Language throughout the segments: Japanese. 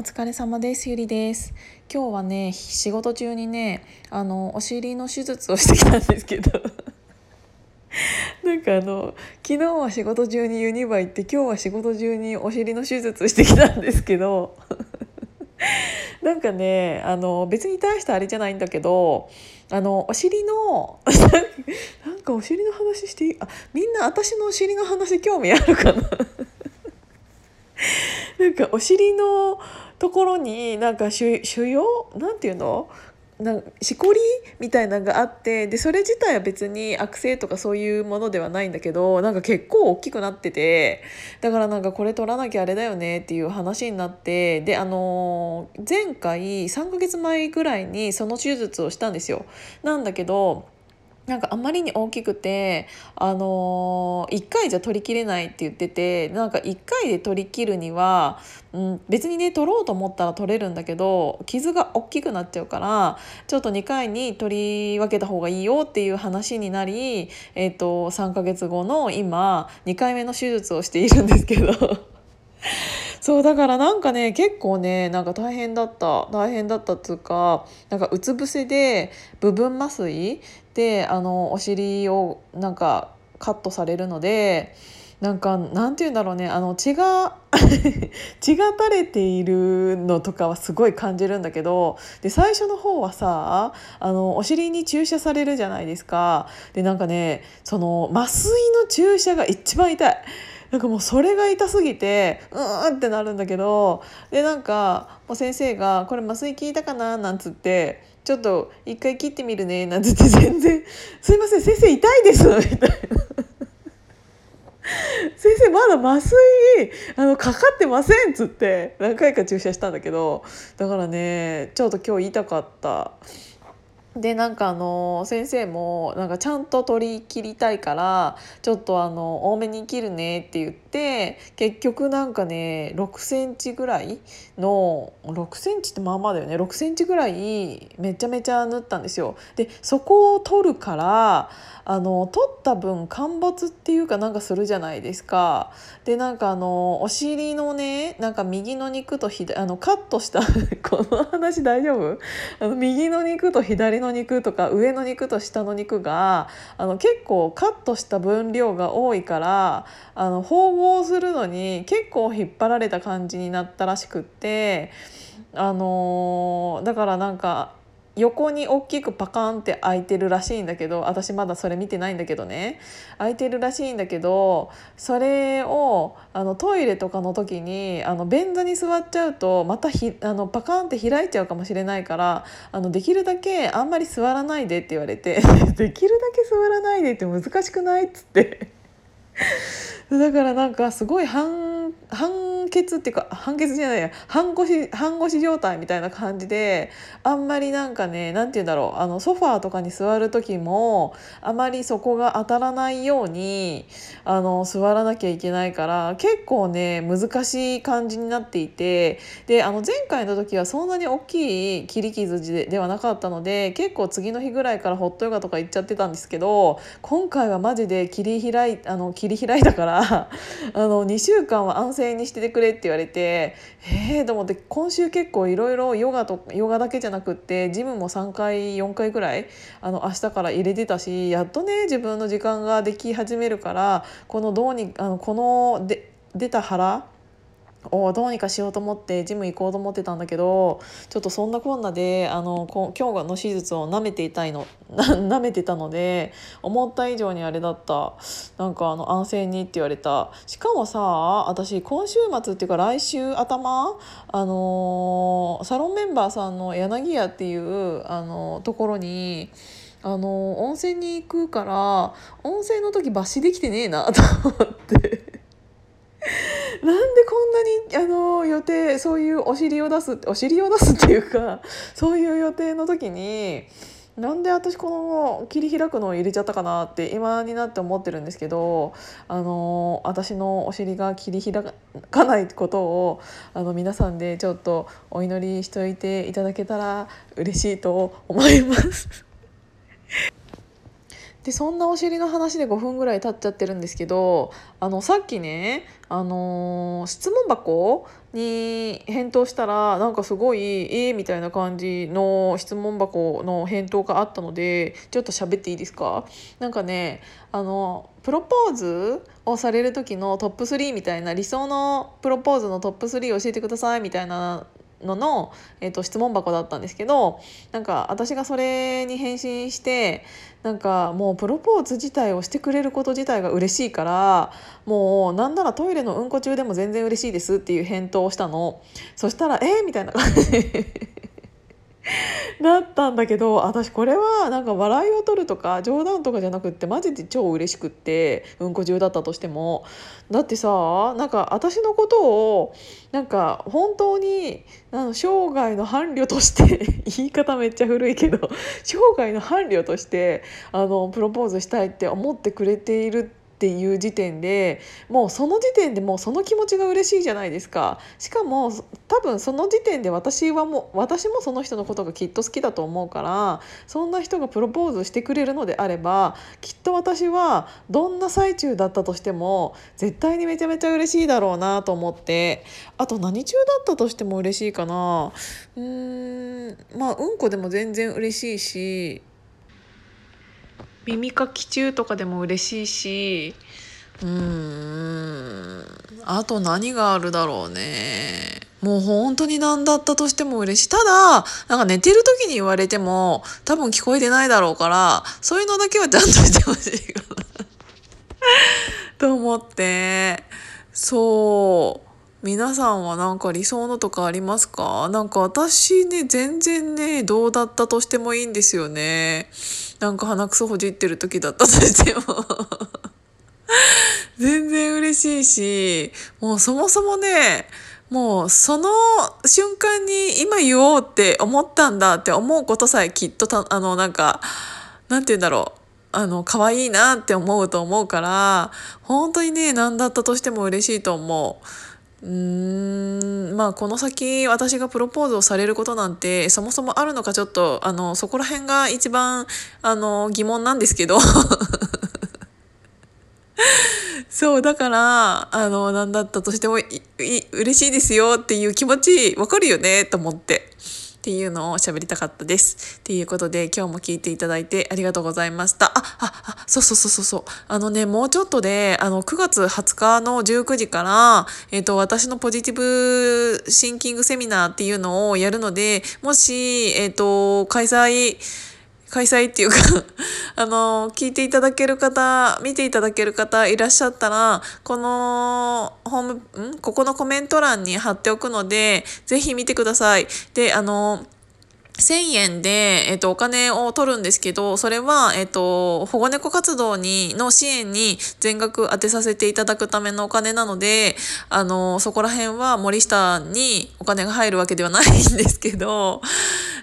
お疲れ様です。ゆりです。今日はね仕事中にねあのお尻の手術をしてきたんですけど。なんかあの昨日は仕事中にユニバ行って今日は仕事中にお尻の手術してきたんですけど。なんかねあの別に大したあれじゃないんだけどあのお尻の なんかお尻の話していい？あみんな私のお尻の話興味あるかな？なんかお尻のところになんか腫瘍なんていうの？なんしこりみたいなのがあってでそれ自体は別に悪性とかそういうものではないんだけどなんか結構大きくなっててだからなんかこれ取らなきゃあれだよねっていう話になってであの前回3ヶ月前ぐらいにその手術をしたんですよ。なんだけどなんかあまりに大きくて、あのー、1回じゃ取りきれないって言っててなんか1回で取りきるには、うん、別にね取ろうと思ったら取れるんだけど傷が大きくなっちゃうからちょっと2回に取り分けた方がいいよっていう話になり、えーと、3ヶ月後の今2回目の手術をしているんですけど。そうだからなんかね結構ねなんか大変だった大変だったっつうかなんかうつ伏せで部分麻酔であのお尻をなんかカットされるのでなんかなんて言うんだろうねあの血が 血が垂れているのとかはすごい感じるんだけどで最初の方はさあのお尻に注射されるじゃないですかでなんかねその麻酔の注射が一番痛い。なんかもうそれが痛すぎてうーんってなるんだけどでなんかもう先生が「これ麻酔効いたかな?」なんつって「ちょっと一回切ってみるね」なんつって全然「すいません先生痛いです」みたいな。先生まだ麻酔あのかかってませんっつって何回か注射したんだけどだからねちょっと今日痛かった。でなんかあの先生もなんかちゃんと取り切りたいからちょっとあの多めに切るねって言って結局なんかね6センチぐらいの6センチってまあまあだよね6センチぐらいめちゃめちゃ縫ったんですよ。でそこを取るからあの取った分陥没っていうかなんかするじゃないですか。でなんかあのお尻のねなんか右の肉と左あのカットした この話大丈夫？あの右の肉と左のの肉とか上の肉と下の肉があの結構カットした分量が多いからあの縫合するのに結構引っ張られた感じになったらしくってあのだからなんか横に大きくパカンって開いてるらしいんだけど私まだそれ見てないんだけどね。開いてるらしいんだけどそれをあのトイレとかの時にあの便座に座っちゃうとまたひあのパカンって開いちゃうかもしれないからあのできるだけあんまり座らないでって言われて できるだけ座らないでって難しくないっつって。だからなんかすごい半半決っていうか半決じゃないや。半腰半腰状態みたいな感じであんまりなんかね何て言うんだろう。あのソファーとかに座る時もあまりそこが当たらないようにあの座らなきゃいけないから結構ね難しい感じになっていてであの前回の時はそんなに大きい切り傷でではなかったので結構次の日ぐらいからホットヨガとか行っちゃってたんですけど今回はマジで切り開いあの切り開いたからあの2週間は安静にしててくれって言われてええー、と思って今週結構いろいろヨガとヨガだけじゃなくってジムも3回4回ぐらいあの明日から入れてたしやっとね自分の時間ができ始めるからこのどうにあのこので出た腹をどうにかしようと思ってジム行こうと思ってたんだけどちょっとそんなこんなであの今日の手術をなめていたいの なめてたので思った以上にあれだったなんかあの安静にって言われたしかもさ私今週末っていうか来週頭あのサロンメンバーさんの柳屋っていうあのところにあの温泉に行くから温泉の時抜歯できてねえなと思って。なんでこんなにあの予定そういうお尻を出すお尻を出すっていうかそういう予定の時になんで私この切り開くのを入れちゃったかなって今になって思ってるんですけどあの私のお尻が切り開かないことをあの皆さんでちょっとお祈りしといていただけたら嬉しいと思います。でそんなお尻の話で5分ぐらい経っちゃってるんですけどあのさっきね、あのー、質問箱に返答したらなんかすごい「えー」みたいな感じの質問箱の返答があったのでちょっと喋っていいですか？なんかねあのプロポーズをされる時のトップ3みたいな理想のプロポーズのトップ3教えてくださいみたいなのの、えーと、質問箱だったんですけどなんか私がそれに返信してなんかもうプロポーズ自体をしてくれること自体が嬉しいからもうなんならトイレのうんこ中でも全然嬉しいですっていう返答をしたの。そしたら「えー、みたいな感じで。だったんだけど私これはなんか笑いを取るとか冗談とかじゃなくってマジで超嬉しくってうんこ中だったとしても。だってさなんか私のことをなんか本当にあの生涯の伴侶として 言い方めっちゃ古いけど生涯の伴侶としてあのプロポーズしたいって思ってくれているってっていう時点でもうその時点でもうその気持ちが嬉しいじゃないですか。しかも多分その時点で私はもう私もその人のことがきっと好きだと思うからそんな人がプロポーズしてくれるのであればきっと私はどんな最中だったとしても絶対にめちゃめちゃ嬉しいだろうなと思ってあと何中だったとしても嬉しいかな。うーんまあうんこでも全然嬉しいし耳かき中とかでも嬉しいしうんあと何があるだろうね。もう本当に何だったとしても嬉しい。ただなんか寝てる時に言われても多分聞こえてないだろうからそういうのだけはちゃんとしてほしいかな。と思って。そう。皆さんはなんか理想のとかありますか？なんか私ね、全然ね、どうだったとしてもいいんですよね。なんか鼻くそほじってる時だったとしても 全然嬉しいし、もうそもそもね、もうその瞬間に今言おうって思ったんだって思うことさえきっとた、あのなんか、なんて言うんだろう。あの、可愛いなって思うと思うから、本当にね、何だったとしても嬉しいと思う。うんまあこの先私がプロポーズをされることなんてそもそもあるのかちょっとあのそこら辺が一番あの疑問なんですけど そうだからあの何だったとしてもいい嬉しいですよっていう気持ちわかるよねと思って。っていうのを喋りたかったです。っていうことで今日も聞いていただいてありがとうございました。あ、あ、あ、そうそうそうそうそう。あのね、もうちょっとで、あの、9月20日の19時から、えっ、ー、と、私のポジティブシンキングセミナーっていうのをやるので、もし、えっ、ー、と、開催、開催っていうか あの、聞いていただける方、見ていただける方いらっしゃったら、この、ホーム、ん？ここのコメント欄に貼っておくので、ぜひ見てください。で、あの、1000円で、えっと、お金を取るんですけど、それは、えっと、保護猫活動に、の支援に全額当てさせていただくためのお金なので、あの、そこら辺は森下にお金が入るわけではないんですけど、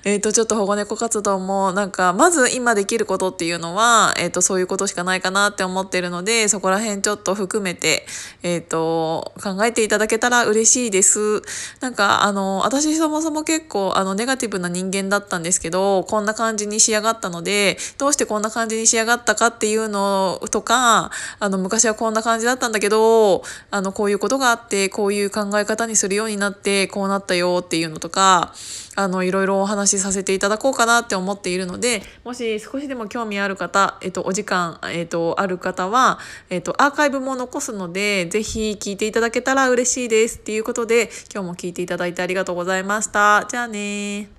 えっと、ちょっと保護猫活動も、なんか、まず今できることっていうのは、えっと、そういうことしかないかなって思ってるので、そこら辺ちょっと含めて、えっと、考えていただけたら嬉しいです。なんか、あの、私そもそも結構、あの、ネガティブな人間だったんですけど、こんな感じに仕上がったので、どうしてこんな感じに仕上がったかっていうのとか、あの、昔はこんな感じだったんだけど、あの、こういうことがあって、こういう考え方にするようになって、こうなったよっていうのとか、あの、いろいろお話しさせていただこうかなって思っているので、もし少しでも興味ある方、えっと、お時間、えっと、ある方は、えっと、アーカイブも残すので、ぜひ聞いていただけたら嬉しいですっていうことで、今日も聞いていただいてありがとうございました。じゃあね